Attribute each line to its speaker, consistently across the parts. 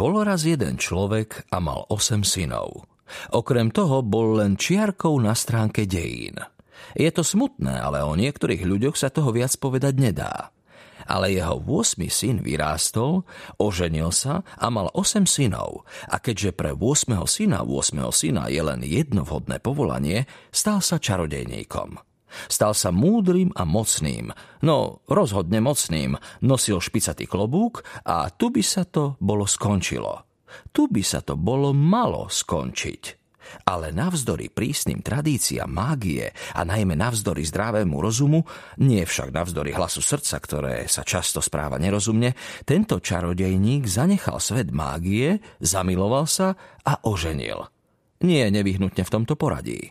Speaker 1: Bol raz jeden človek a mal osem synov. Okrem toho bol len čiarkou na stránke dejín. Je to smutné, ale o niektorých ľuďoch sa toho viac povedať nedá. Ale jeho 8 syn vyrástol, oženil sa a mal 8 synov. A keďže pre 8 syna 8 syna je len jedno vhodné povolanie, stal sa čarodejníkom. Stal sa múdrym a mocným, no rozhodne mocným, nosil špicatý klobúk a tu by sa to bolo skončilo. Tu by sa to bolo malo skončiť. Ale navzdory prísnym tradíciám mágie a najmä navzdory zdravému rozumu, nie však navzdory hlasu srdca, ktoré sa často správa nerozumne, tento čarodejník zanechal svet mágie, zamiloval sa a oženil. Nie nevyhnutne v tomto poradí.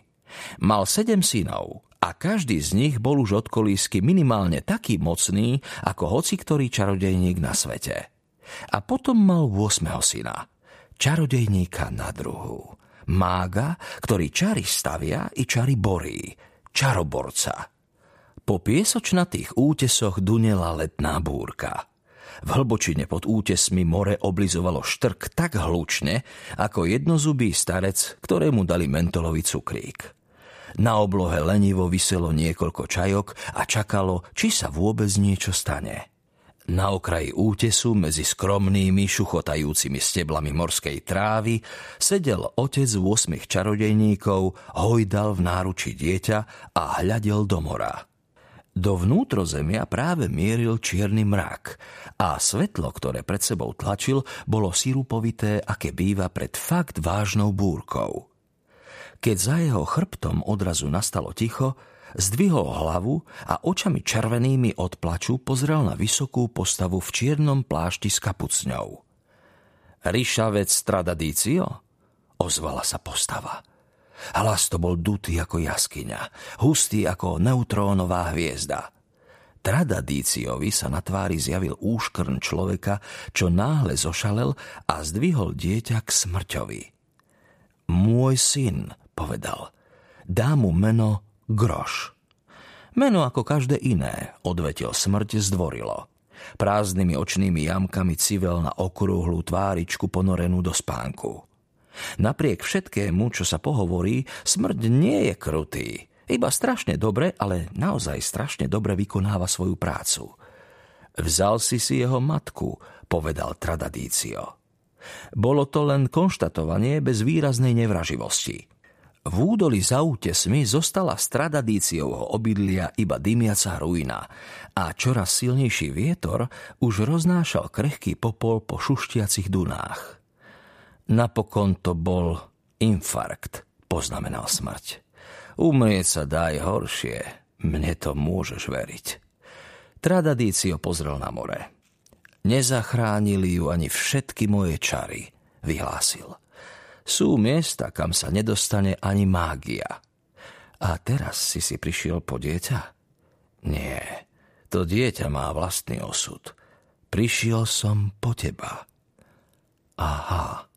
Speaker 1: Mal sedem synov a každý z nich bol už od kolísky minimálne taký mocný, ako hoci ktorý čarodejník na svete. A potom mal 8. syna, čarodejníka na druhu. Mága, ktorý čary stavia i čary borí, čaroborca. Po piesočnatých útesoch dunela letná búrka. V hlbočine pod útesmi more oblizovalo štrk tak hlučne, ako jednozubý starec, ktorému dali mentolový cukrík. Na oblohe lenivo vyselo niekoľko čajok a čakalo, či sa vôbec niečo stane. Na okraji útesu medzi skromnými, šuchotajúcimi steblami morskej trávy sedel otec 8 čarodejníkov, hojdal v náruči dieťa a hľadel do mora. Do vnútrozemia práve mieril čierny mrak a svetlo, ktoré pred sebou tlačil, bolo sirupovité, aké býva pred fakt vážnou búrkou. Keď za jeho chrbtom odrazu nastalo ticho, zdvihol hlavu a očami červenými od plaču pozrel na vysokú postavu v čiernom plášti s kapucňou. Ríšavec Stradadício? Ozvala sa postava. Hlas to bol dutý ako jaskyňa, hustý ako neutrónová hviezda. Tradadíciovi sa na tvári zjavil úškrn človeka, čo náhle zošalel a zdvihol dieťa k smrťovi. Môj syn, povedal. Dá mu meno Groš. Meno ako každé iné, odvetil smrť zdvorilo. Prázdnymi očnými jamkami civel na okrúhlu tváričku ponorenú do spánku. Napriek všetkému, čo sa pohovorí, smrť nie je krutý. Iba strašne dobre, ale naozaj strašne dobre vykonáva svoju prácu. Vzal si si jeho matku, povedal Tradadício. Bolo to len konštatovanie bez výraznej nevraživosti. V údoli za útesmi zostala stradadíciovho obydlia iba dymiaca ruina a čoraz silnejší vietor už roznášal krehký popol po šuštiacich dunách. Napokon to bol infarkt, poznamenal smrť. Umrieť sa dá aj horšie, mne to môžeš veriť. Tradadício pozrel na more. Nezachránili ju ani všetky moje čary, vyhlásil. Sú miesta, kam sa nedostane ani mágia. A teraz si si prišiel po dieťa? Nie, to dieťa má vlastný osud. Prišiel som po teba. Aha.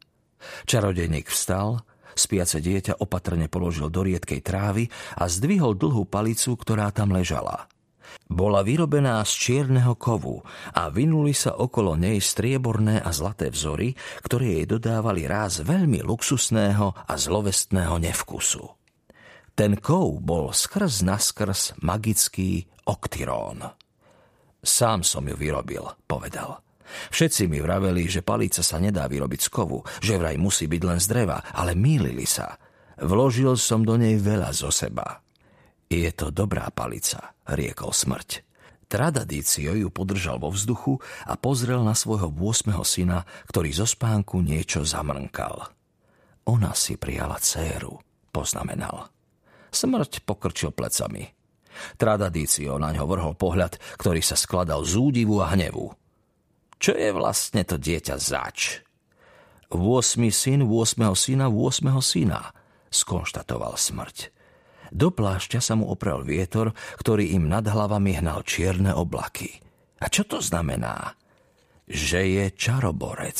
Speaker 1: Čarodejník vstal, spiace dieťa opatrne položil do riedkej trávy a zdvihol dlhú palicu, ktorá tam ležala. Bola vyrobená z čierneho kovu a vynuli sa okolo nej strieborné a zlaté vzory, ktoré jej dodávali ráz veľmi luxusného a zlovestného nevkusu. Ten kov bol skrz naskrz magický oktyrón. Sám som ju vyrobil, povedal. Všetci mi vraveli, že palica sa nedá vyrobiť z kovu, že vraj musí byť len z dreva, ale mýlili sa. Vložil som do nej veľa zo seba. Je to dobrá palica, riekol smrť. Tradicio ju podržal vo vzduchu a pozrel na svojho 8. syna, ktorý zo spánku niečo zamrnkal. Ona si prijala céru, poznamenal. Smrť pokrčil plecami. Tradicio na ňo vrhol pohľad, ktorý sa skladal z údivu a hnevu. Čo je vlastne to dieťa zač? 8. syn 8. syna 8. syna, skonštatoval smrť. Do plášťa sa mu oprel vietor, ktorý im nad hlavami hnal čierne oblaky. A čo to znamená? Že je čaroborec.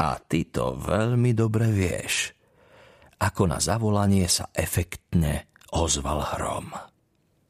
Speaker 1: A ty to veľmi dobre vieš. Ako na zavolanie sa efektne ozval hrom.